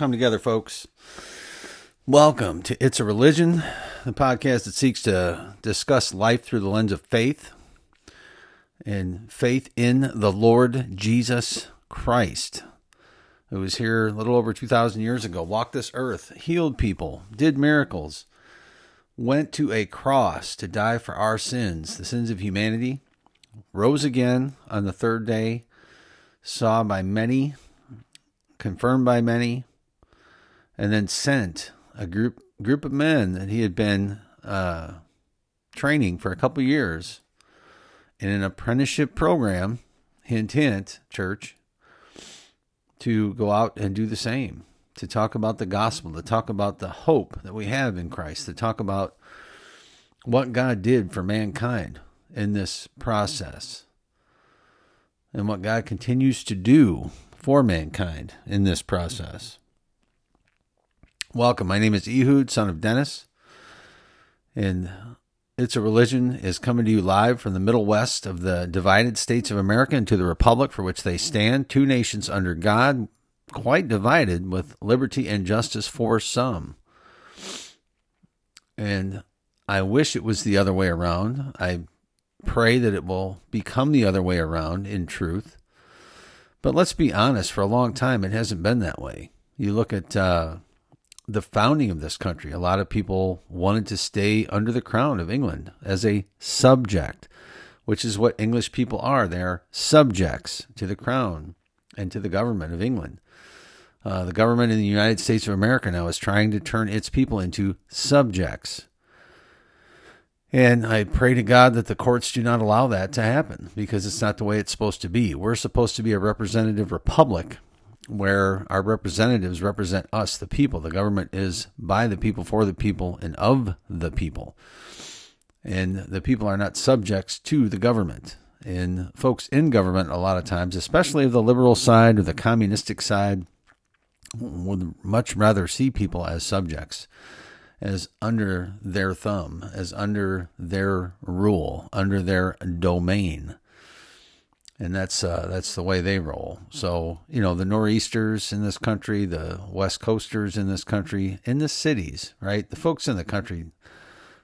come together, folks. Welcome to It's a Religion, the podcast that seeks to discuss life through the lens of faith and faith in the Lord Jesus Christ, who was here a little over 2,000 years ago, walked this earth, healed people, did miracles, went to a cross to die for our sins, the sins of humanity, rose again on the third day, saw by many confirmed by many, and then sent a group group of men that he had been uh, training for a couple years in an apprenticeship program, hint hint, church, to go out and do the same, to talk about the gospel, to talk about the hope that we have in Christ, to talk about what God did for mankind in this process and what God continues to do for mankind in this process. Welcome. My name is Ehud, son of Dennis, and It's a Religion is coming to you live from the Middle West of the divided states of America and to the Republic for which they stand, two nations under God, quite divided with liberty and justice for some. And I wish it was the other way around. I pray that it will become the other way around in truth. But let's be honest, for a long time, it hasn't been that way. You look at uh, the founding of this country, a lot of people wanted to stay under the crown of England as a subject, which is what English people are. They're subjects to the crown and to the government of England. Uh, the government in the United States of America now is trying to turn its people into subjects and I pray to God that the courts do not allow that to happen because it's not the way it's supposed to be. We're supposed to be a representative republic where our representatives represent us, the people. The government is by the people, for the people, and of the people. And the people are not subjects to the government. And folks in government, a lot of times, especially of the liberal side or the communistic side, would much rather see people as subjects as under their thumb, as under their rule, under their domain. And that's uh, that's the way they roll. So you know the nor'easters in this country, the west coasters in this country, in the cities, right? The folks in the country,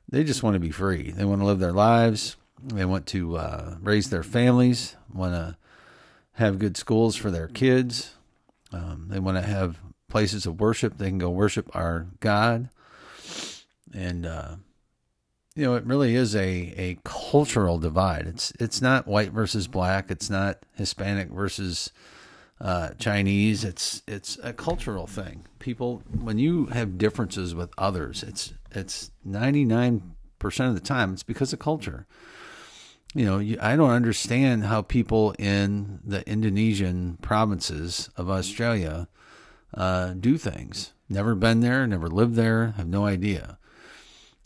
they just want to be free. They want to live their lives. They want to uh, raise their families. Want to have good schools for their kids. Um, they want to have places of worship. They can go worship our God and uh, you know it really is a a cultural divide. It's it's not white versus black. It's not Hispanic versus uh, Chinese. It's it's a cultural thing. People when you have differences with others, it's it's ninety nine percent of the time it's because of culture. You know, you, I don't understand how people in the Indonesian provinces of Australia uh, do things. Never been there, never lived there, have no idea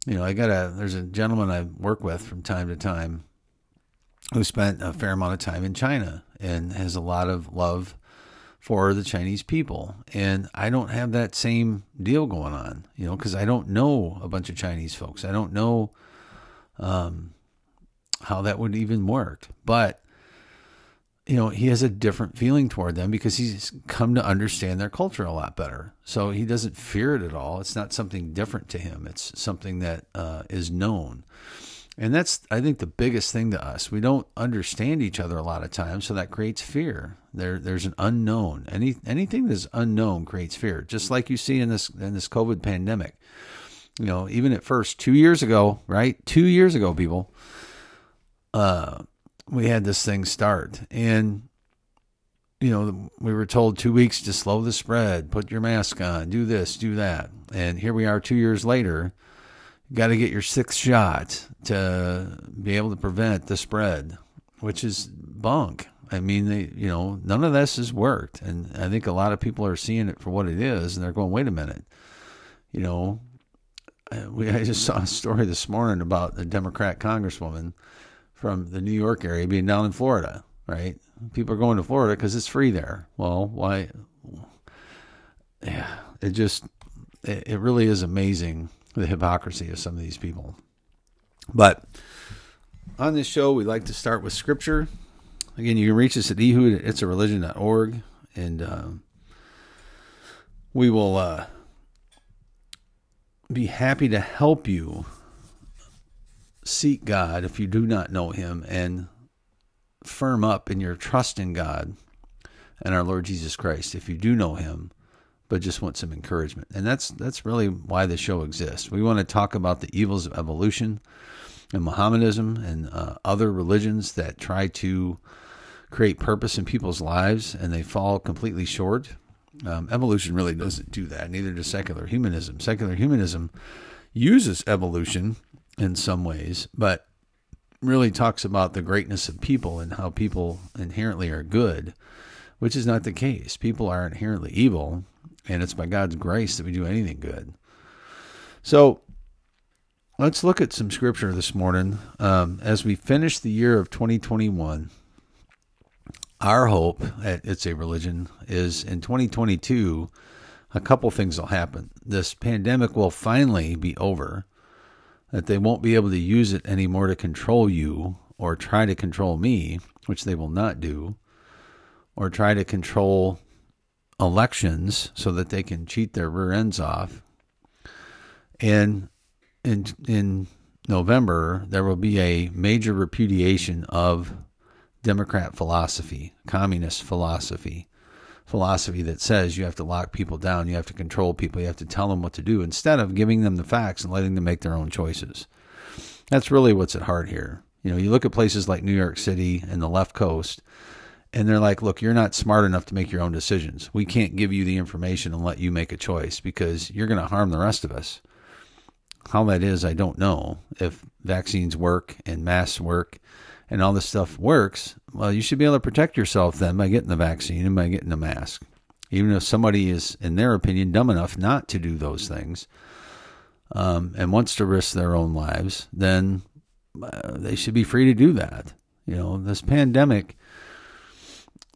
you know, I got a there's a gentleman I work with from time to time who spent a fair amount of time in China and has a lot of love for the Chinese people. And I don't have that same deal going on, you know, because I don't know a bunch of Chinese folks. I don't know um, how that would even work. But you know, he has a different feeling toward them because he's come to understand their culture a lot better. So he doesn't fear it at all. It's not something different to him. It's something that uh, is known. And that's, I think, the biggest thing to us. We don't understand each other a lot of times, so that creates fear. There, there's an unknown. Any anything that's unknown creates fear. Just like you see in this in this COVID pandemic. You know, even at first, two years ago, right? Two years ago, people. Uh, we had this thing start. And, you know, we were told two weeks to slow the spread, put your mask on, do this, do that. And here we are two years later. Got to get your sixth shot to be able to prevent the spread, which is bunk. I mean, they, you know, none of this has worked. And I think a lot of people are seeing it for what it is. And they're going, wait a minute, you know, uh, we, I just saw a story this morning about a Democrat congresswoman from the New York area being down in Florida, right? People are going to Florida because it's free there. Well, why? Yeah, it just, it, it really is amazing the hypocrisy of some of these people. But on this show, we like to start with scripture. Again, you can reach us at ehud at it's a religion.org. And uh, we will uh, be happy to help you seek God if you do not know Him and firm up in your trust in God and our Lord Jesus Christ if you do know Him, but just want some encouragement. And that's that's really why the show exists. We want to talk about the evils of evolution and Mohammedanism and uh, other religions that try to create purpose in people's lives and they fall completely short. Um, evolution really doesn't do that. Neither does secular humanism. Secular humanism uses evolution in some ways, but really talks about the greatness of people and how people inherently are good, which is not the case. People are inherently evil, and it's by God's grace that we do anything good. So let's look at some scripture this morning um, as we finish the year of 2021. Our hope at It's a Religion is in 2022, a couple things will happen. This pandemic will finally be over that they won't be able to use it anymore to control you or try to control me, which they will not do, or try to control elections so that they can cheat their rear ends off. And in in November, there will be a major repudiation of Democrat philosophy, communist philosophy philosophy that says you have to lock people down, you have to control people, you have to tell them what to do instead of giving them the facts and letting them make their own choices. That's really what's at heart here. You know, you look at places like New York City and the left coast, and they're like, look, you're not smart enough to make your own decisions. We can't give you the information and let you make a choice because you're going to harm the rest of us. How that is, I don't know. If vaccines work and masks work and all this stuff works, well, you should be able to protect yourself then by getting the vaccine and by getting the mask. Even if somebody is, in their opinion, dumb enough not to do those things um, and wants to risk their own lives, then uh, they should be free to do that. You know, this pandemic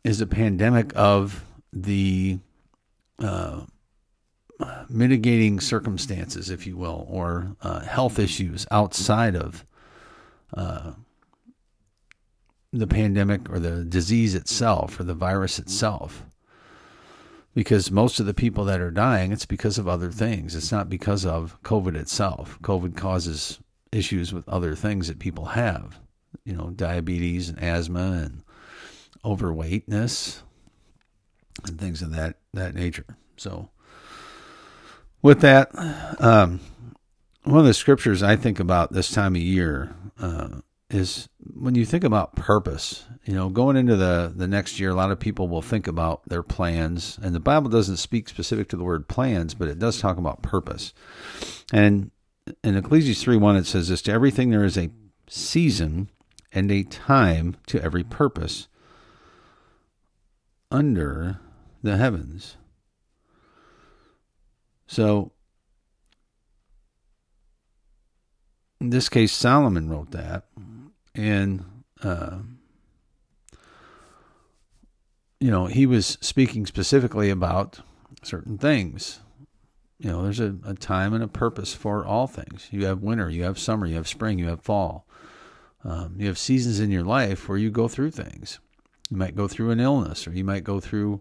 is a pandemic of the uh, mitigating circumstances, if you will, or uh, health issues outside of uh, the pandemic or the disease itself or the virus itself. Because most of the people that are dying, it's because of other things. It's not because of COVID itself. COVID causes issues with other things that people have, you know, diabetes and asthma and overweightness and things of that, that nature. So, with that, um, one of the scriptures I think about this time of year uh, is when you think about purpose, you know, going into the, the next year, a lot of people will think about their plans. And the Bible doesn't speak specific to the word plans, but it does talk about purpose. And in Ecclesiastes 3 1, it says this To everything there is a season and a time to every purpose under the heavens. So, in this case, Solomon wrote that and uh, you know he was speaking specifically about certain things. You know there's a, a, time and a purpose for all things. You have winter you have summer you have spring you have fall. Um, you have seasons in your life where you go through things. You might go through an illness or you might go through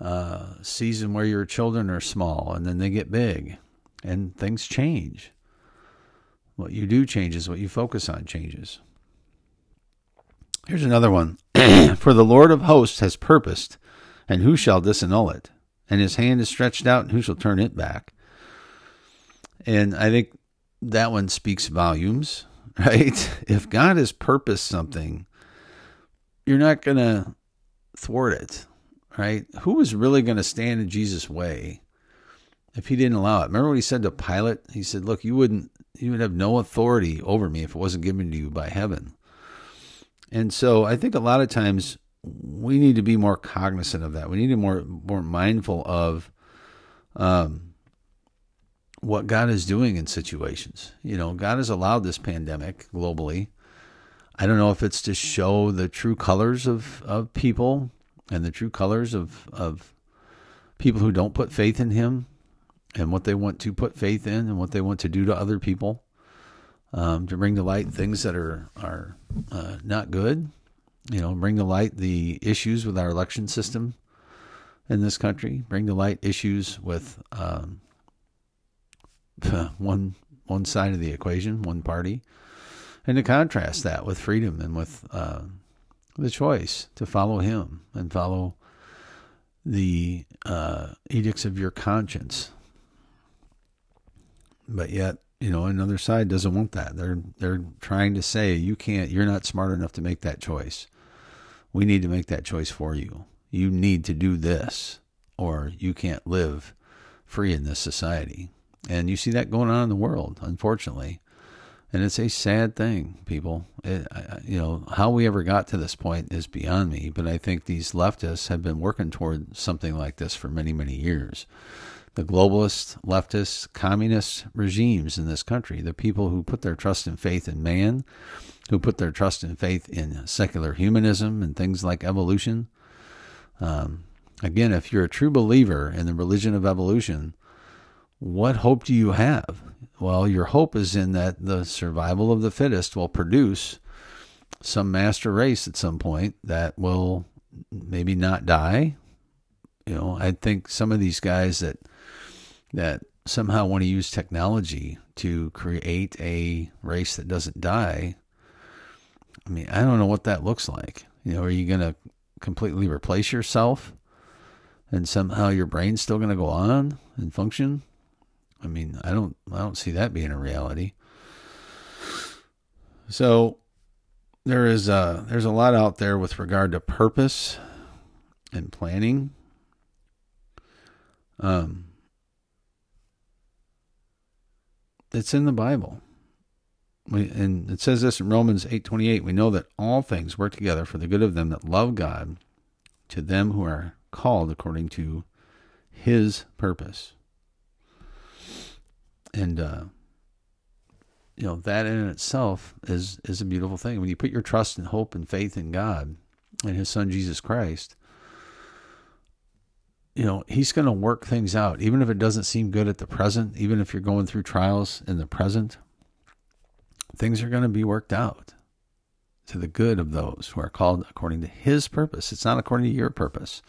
a uh, season where your children are small and then they get big and things change. What you do changes what you focus on changes Here's another one. For the Lord of hosts has purposed, and who shall disannul it? And his hand is stretched out, and who shall turn it back? And I think that one speaks volumes, right? If God has purposed something, you're not going to thwart it, right? Who was really going to stand in Jesus' way if he didn't allow it? Remember what he said to Pilate? He said, Look, you wouldn't, you would have no authority over me if it wasn't given to you by heaven. And so I think a lot of times we need to be more cognizant of that. We need to be more more mindful of um, what God is doing in situations. You know, God has allowed this pandemic globally. I don't know if it's to show the true colors of, of people and the true colors of, of people who don't put faith in Him and what they want to put faith in and what they want to do to other people um, to bring to light things that are are uh, not good. You know, bring to light the issues with our election system in this country, bring to light issues with um, one one side of the equation, one party, and to contrast that with freedom and with uh, the choice to follow Him and follow the uh, edicts of your conscience. But yet, you know, another side doesn't want that. They're they're trying to say you can't. You're not smart enough to make that choice. We need to make that choice for you. You need to do this, or you can't live free in this society. And you see that going on in the world, unfortunately. And it's a sad thing, people. It, you know, how we ever got to this point is beyond me, but I think these leftists have been working toward something like this for many, many years. The globalist, leftist, communist regimes in this country, the people who put their trust and faith in man, who put their trust and faith in secular humanism and things like evolution. Um, again, if you're a true believer in the religion of evolution, what hope do you have? Well, your hope is in that the survival of the fittest will produce some master race at some point that will maybe not die. You know, I think some of these guys that that somehow want to use technology to create a race that doesn't die. I mean, I don't know what that looks like. You know, are you going to completely replace yourself and somehow your brain's still going to go on and function? I mean, I don't I don't see that being a reality. So there is a there's a lot out there with regard to purpose and planning. Um it's in the Bible. We, and it says this in Romans 8:28, we know that all things work together for the good of them that love God, to them who are called according to his purpose and uh, you know that in itself is is a beautiful thing. When you put your trust and hope and faith in God and His Son Jesus Christ, you know He's going to work things out, even if it doesn't seem good at the present. Even if you're going through trials in the present, things are going to be worked out to the good of those who are called according to His purpose. It's not according to your purpose.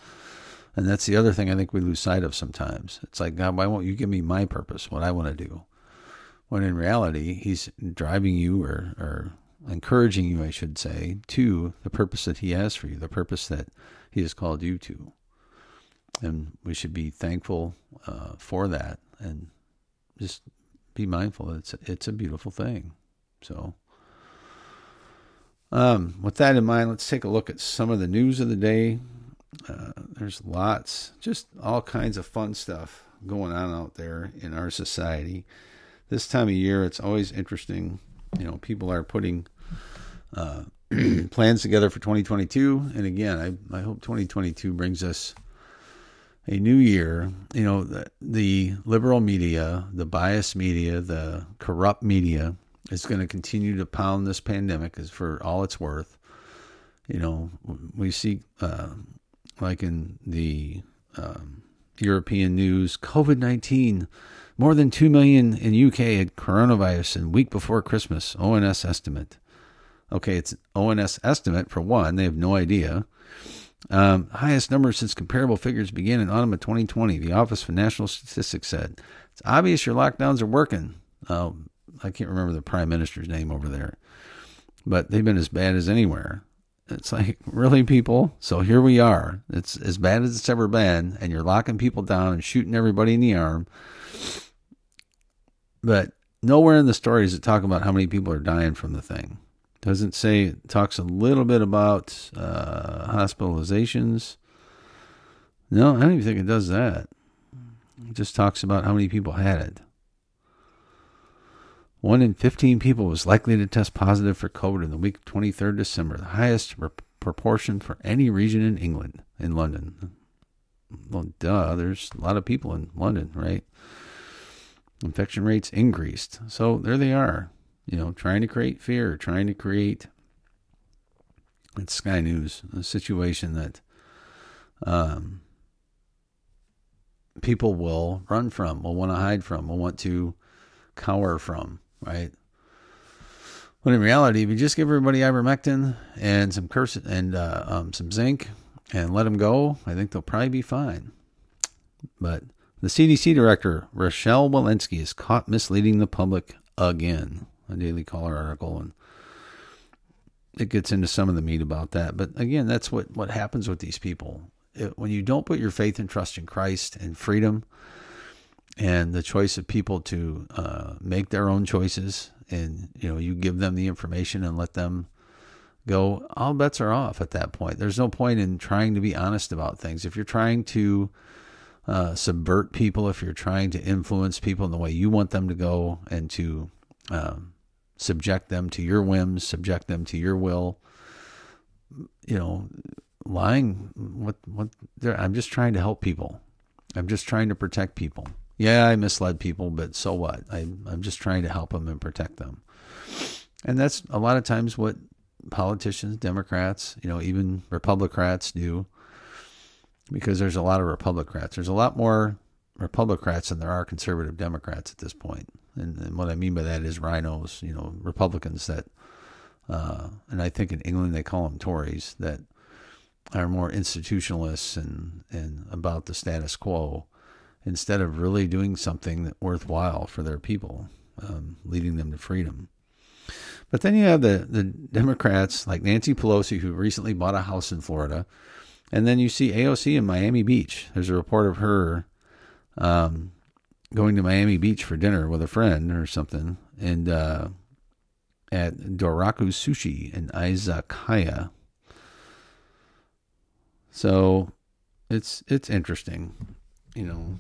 And that's the other thing I think we lose sight of sometimes. It's like, God, why won't you give me my purpose, what I want to do? When in reality, He's driving you or, or encouraging you, I should say, to the purpose that He has for you, the purpose that He has called you to. And we should be thankful uh, for that and just be mindful it's, it's a beautiful thing. So, um, with that in mind, let's take a look at some of the news of the day. Uh, there's lots, just all kinds of fun stuff going on out there in our society. This time of year, it's always interesting. You know, people are putting uh, plans together for 2022, and again, I, I hope 2022 brings us a new year. You know, the, the liberal media, the biased media, the corrupt media is going to continue to pound this pandemic as for all it's worth. You know, we see uh, like in the um, European news, COVID 19, more than 2 million in UK had coronavirus in week before Christmas, ONS estimate. Okay, it's ONS estimate for one, they have no idea. Um, highest number since comparable figures began in autumn of 2020, the Office for National Statistics said. It's obvious your lockdowns are working. Uh, I can't remember the prime minister's name over there, but they've been as bad as anywhere. It's like, really, people? So here we are. It's as bad as it's ever been, and you're locking people down and shooting everybody in the arm. But nowhere in the story does it talk about how many people are dying from the thing. Doesn't say, talks a little bit about uh, hospitalizations. No, I don't even think it does that. It just talks about how many people had it. One in 15 people was likely to test positive for COVID in the week of 23rd December, the highest proportion for any region in England, in London. Well, duh, there's a lot of people in London, right? Infection rates increased. So there they are, you know, trying to create fear, trying to create. It's Sky News, a situation that um, people will run from, will want to hide from, will want to cower from right? When in reality, if you just give everybody ivermectin and some curse and uh, um, some zinc and let them go, I think they'll probably be fine. But the CDC director, Rochelle Walensky, is caught misleading the public again. A Daily Caller article, and it gets into some of the meat about that. But again, that's what, what happens with these people. It, when you don't put your faith and trust in Christ and freedom and the choice of people to uh, make their own choices, and you know you give them the information and let them go, all bets are off at that point. There's no point in trying to be honest about things. If you're trying to uh, subvert people, if you're trying to influence people in the way you want them to go, and to um, subject them to your whims, subject them to your will. You know, lying. What? What? I'm just trying to help people. I'm just trying to protect people. Yeah, I misled people, but so what? I, I'm just trying to help them and protect them. And that's a lot of times what politicians, Democrats, you know, even Republicans do, because there's a lot of Republicans. There's a lot more Republicans than there are conservative Democrats at this point. And, and what I mean by that is RINOs, you know, Republicans that, uh, and I think in England they call them Tories, that are more institutionalists and, and about the status quo instead of really doing something worthwhile for their people, um, leading them to freedom. But then you have the, the Democrats like Nancy Pelosi, who recently bought a house in Florida. And then you see AOC in Miami Beach. There's a report of her um, going to Miami Beach for dinner with a friend or something, and uh, at Doraku Sushi in Izakaya. So it's it's interesting, you know.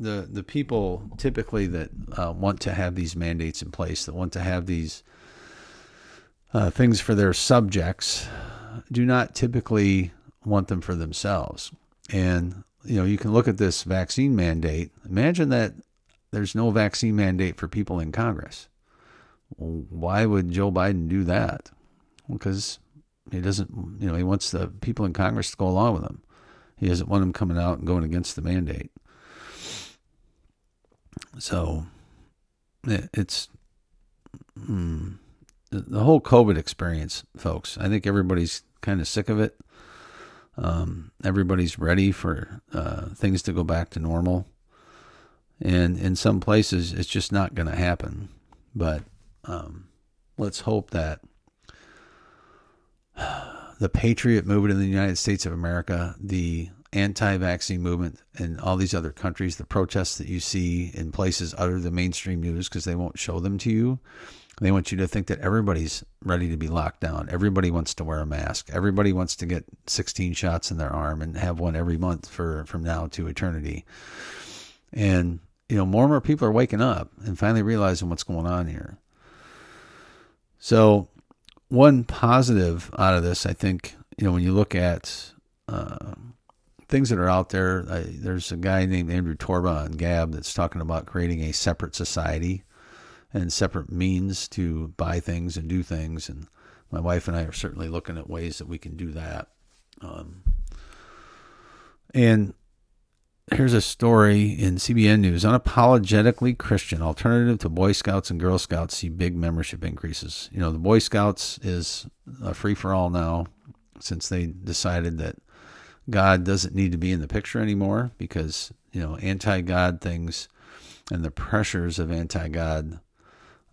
The the people typically that uh, want to have these mandates in place, that want to have these uh, things for their subjects, do not typically want them for themselves. And you know, you can look at this vaccine mandate. Imagine that there's no vaccine mandate for people in Congress. Why would Joe Biden do that? Because he doesn't, you know, he wants the people in Congress to go along with him. He doesn't want them coming out and going against the mandate. So it's hmm, the whole COVID experience, folks. I think everybody's kind of sick of it. Um, everybody's ready for uh, things to go back to normal. And in some places, it's just not going to happen. But um, let's hope that the patriot movement in the United States of America, the anti vaccine movement in all these other countries, the protests that you see in places other than mainstream news because they won't show them to you, they want you to think that everybody's ready to be locked down. Everybody wants to wear a mask. Everybody wants to get 16 shots in their arm and have one every month for from now to eternity. And you know, more and more people are waking up and finally realizing what's going on here. So, one positive out of this, I think, you know, when you look at uh, things that are out there, I, there's a guy named Andrew Torba on Gab that's talking about creating a separate society and separate means to buy things and do things. And my wife and I are certainly looking at ways that we can do that. Um, and here's a story in CBN News unapologetically Christian alternative to Boy Scouts and Girl Scouts see big membership increases. You know, the Boy Scouts is a free for all now since they decided that God doesn't need to be in the picture anymore because, you know, anti God things and the pressures of anti God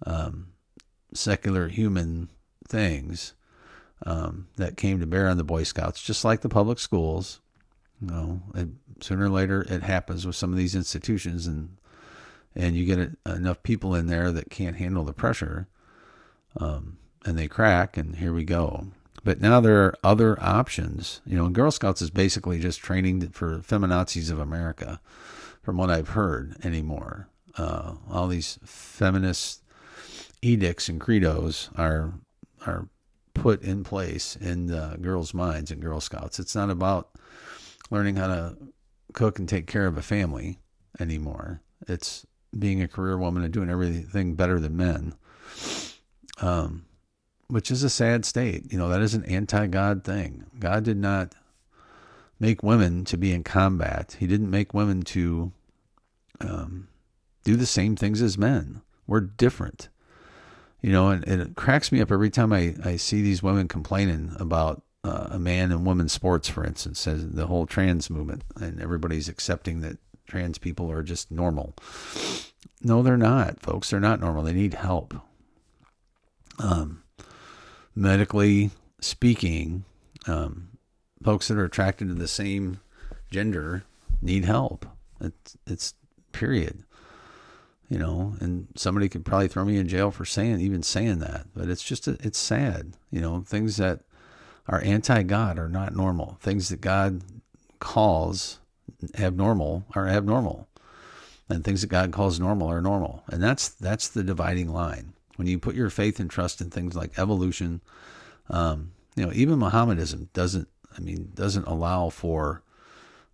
um, secular human things um, that came to bear on the Boy Scouts, just like the public schools. You know, it, sooner or later it happens with some of these institutions, and and you get enough people in there that can't handle the pressure, um, and they crack, and here we go. But now there are other options. You know, Girl Scouts is basically just training for feminazis of America, from what I've heard anymore. Uh, all these feminist edicts and credos are are put in place in girls' minds and Girl Scouts. It's not about learning how to cook and take care of a family anymore. It's being a career woman and doing everything better than men. Um, which is a sad state. You know, that is an anti God thing. God did not make women to be in combat, He didn't make women to um, do the same things as men. We're different you know, and, and, it cracks me up every time I, I see these women complaining about uh, a man in women's sports, for instance, as the whole trans movement, and everybody's accepting that trans people are just normal. No, they're not, folks. They're not normal. They need help. Um, medically speaking, um, folks that are attracted to the same gender need help. It's it's period. You know, and somebody could probably throw me in jail for saying even saying that, but it's just a, it's sad. You know, things that are anti-God are not normal. Things that God calls abnormal are abnormal, and things that God calls normal are normal. And that's that's the dividing line. When you put your faith and trust in things like evolution, um, you know, even Mohammedanism doesn't. I mean, doesn't allow for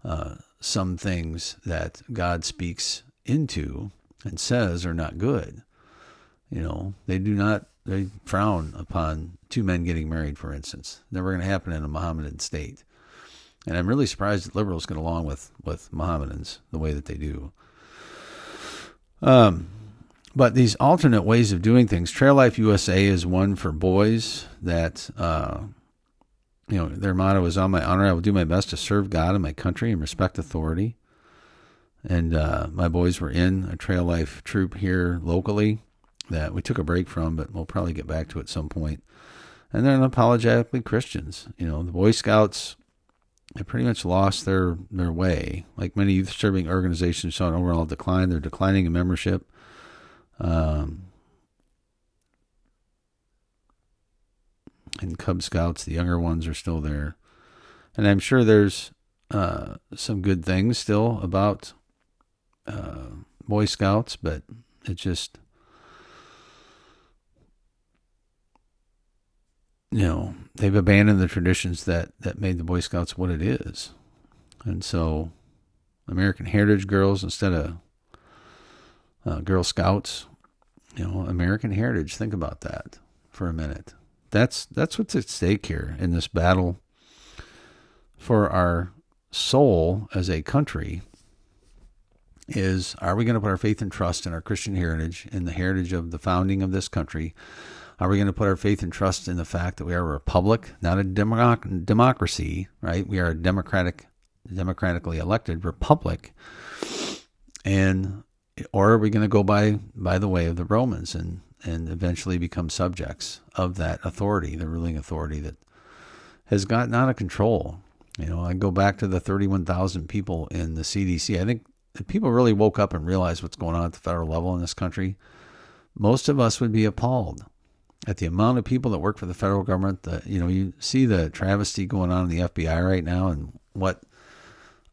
uh, some things that God speaks into and says are not good. You know, they do not, they frown upon two men getting married, for instance. Never going to happen in a Mohammedan state. And I'm really surprised that liberals get along with, with Mohammedans the way that they do. Um, but these alternate ways of doing things, Trail Life USA is one for boys that, uh, you know, their motto is on my honor, I will do my best to serve God and my country and respect authority. And uh, my boys were in a Trail Life troop here locally that we took a break from, but we'll probably get back to at some point. And they're unapologetically Christians. You know, the Boy Scouts have pretty much lost their, their way. Like many youth serving organizations saw an overall decline. They're declining in membership. Um, and Cub Scouts, the younger ones are still there. And I'm sure there's uh, some good things still about uh, Boy Scouts, but it just, you know, they've abandoned the traditions that, that made the Boy Scouts what it is. And so American Heritage Girls instead of uh, Girl Scouts, you know, American Heritage. Think about that for a minute. That's that's what's at stake here in this battle for our soul as a country is are we going to put our faith and trust in our Christian heritage, in the heritage of the founding of this country? Are we going to put our faith and trust in the fact that we are a republic, not a democ- democracy, right? We are a democratic, democratically elected republic. And or are we going to go by by the way of the Romans and and eventually become subjects of that authority, the ruling authority that has gotten out of control? You know, I go back to the 31,000 people in the CDC. I think if people really woke up and realized what's going on at the federal level in this country, most of us would be appalled at the amount of people that work for the federal government. That you know, you see the travesty going on in the FBI right now, and what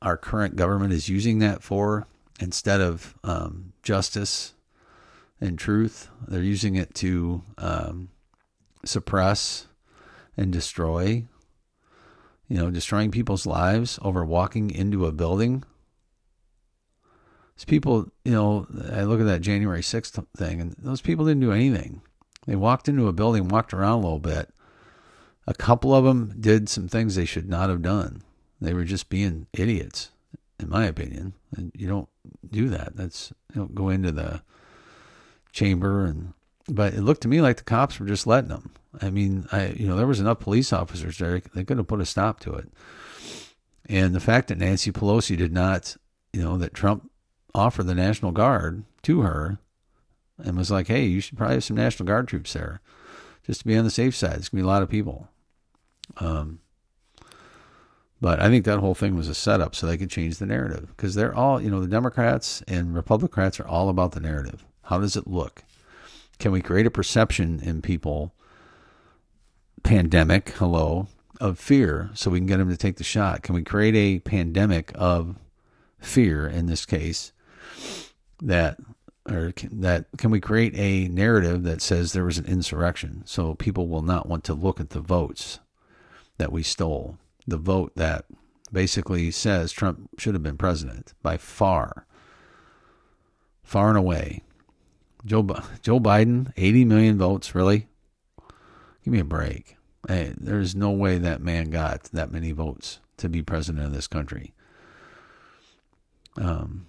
our current government is using that for instead of um, justice and truth. They're using it to um, suppress and destroy. You know, destroying people's lives over walking into a building these people, you know, I look at that January 6th thing, and those people didn't do anything. They walked into a building, walked around a little bit. A couple of them did some things they should not have done. They were just being idiots, in my opinion. And you don't do that. That's you don't go into the chamber and. But it looked to me like the cops were just letting them. I mean, I you know there was enough police officers there; they could have put a stop to it. And the fact that Nancy Pelosi did not, you know, that Trump offer the National Guard to her and was like, hey, you should probably have some National Guard troops there just to be on the safe side. There's going to be a lot of people. Um, but I think that whole thing was a setup so they could change the narrative because they're all, you know, the Democrats and Republicans are all about the narrative. How does it look? Can we create a perception in people, pandemic, hello, of fear so we can get them to take the shot? Can we create a pandemic of fear in this case that or can, that can we create a narrative that says there was an insurrection? So people will not want to look at the votes that we stole. The vote that basically says Trump should have been president by far far and away. Joe Joe Biden 80 million votes really? Give me a break. Hey, there's no way that man got that many votes to be president of this country. Um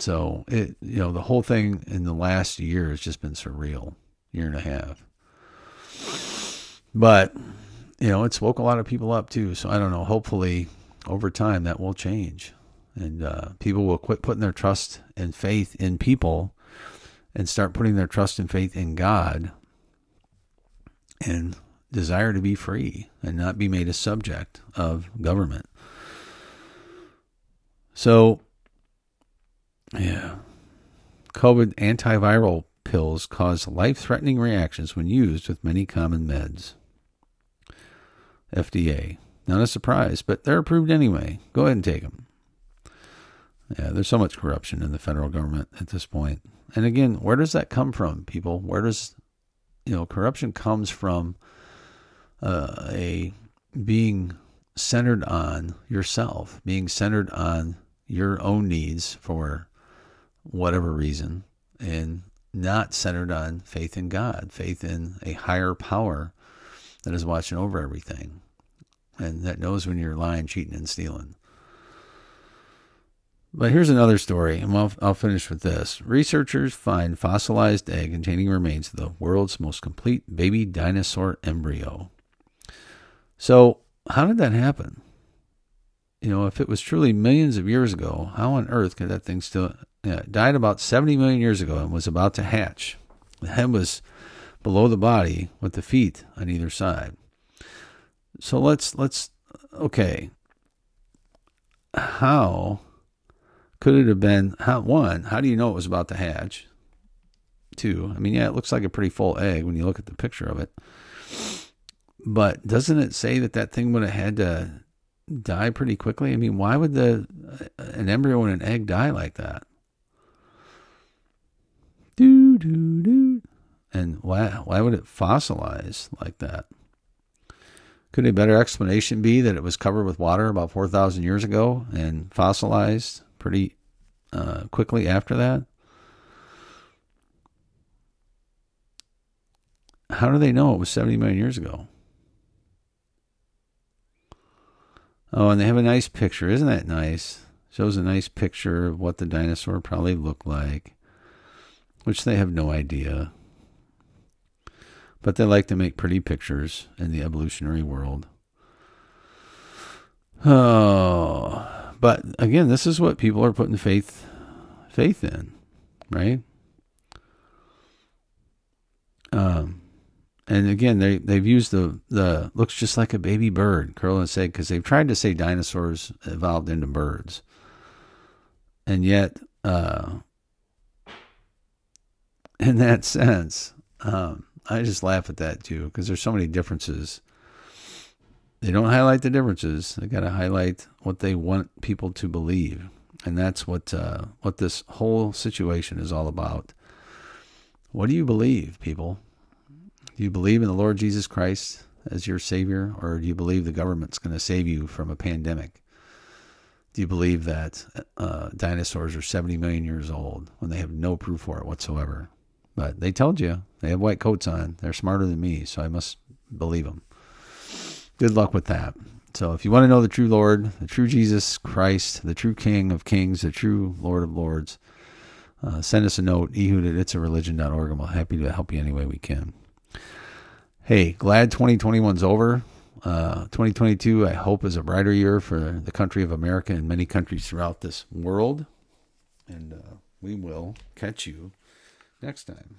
so it, you know, the whole thing in the last year has just been surreal, year and a half. But you know, it's woke a lot of people up too. So I don't know. Hopefully, over time, that will change, and uh, people will quit putting their trust and faith in people, and start putting their trust and faith in God, and desire to be free and not be made a subject of government. So, yeah, COVID antiviral pills cause life threatening reactions when used with many common meds. FDA. Not a surprise, but they're approved anyway. Go ahead and take them. Yeah, there's so much corruption in the federal government at this point. And again, where does that come from, people? Where does, you know, corruption comes from uh, a being centered on yourself, being centered on your own needs for whatever reason, and not centered on faith in God, faith in a higher power that is watching over everything and that knows when you're lying, cheating, and stealing. But here's another story, and I'll, I'll finish with this. Researchers find fossilized egg containing remains of the world's most complete baby dinosaur embryo. So, how did that happen? You know, if it was truly millions of years ago, how on earth could that thing still? Yeah, died about 70 million years ago and was about to hatch. The head was below the body with the feet on either side. So let's let's okay. How could it have been? How one? How do you know it was about to hatch? Two. I mean, yeah, it looks like a pretty full egg when you look at the picture of it. But doesn't it say that that thing would have had to die pretty quickly? I mean, why would the an embryo and an egg die like that? Do do do. And why why would it fossilize like that? Could a better explanation be that it was covered with water about 4,000 years ago and fossilized pretty uh, quickly after that? How do they know it was 70 million years ago? Oh, and they have a nice picture. Isn't that nice? Shows a nice picture of what the dinosaur probably looked like, which they have no idea but they like to make pretty pictures in the evolutionary world. Oh, but again, this is what people are putting faith faith in, right? Um, and again, they they've used the the looks just like a baby bird, curl said because they've tried to say dinosaurs evolved into birds, and yet, uh, in that sense, um, I just laugh at that too because there's so many differences. They don't highlight the differences. They got to highlight what they want people to believe, and that's what uh, what this whole situation is all about. What do you believe, people? Do you believe in the Lord Jesus Christ as your Savior, or do you believe the government's going to save you from a pandemic? Do you believe that uh, dinosaurs are 70 million years old when they have no proof for it whatsoever? But they told you they have white coats on. They're smarter than me, so I must believe them. Good luck with that. So if you want to know the true Lord, the true Jesus Christ, the true King of Kings, the true Lord of Lords, uh, send us a note, ehud at itsareligion.org, and we're happy to help you any way we can. Hey, glad 2021's over. Uh, 2022, I hope, is a brighter year for the country of America and many countries throughout this world. And uh, we will catch you next time.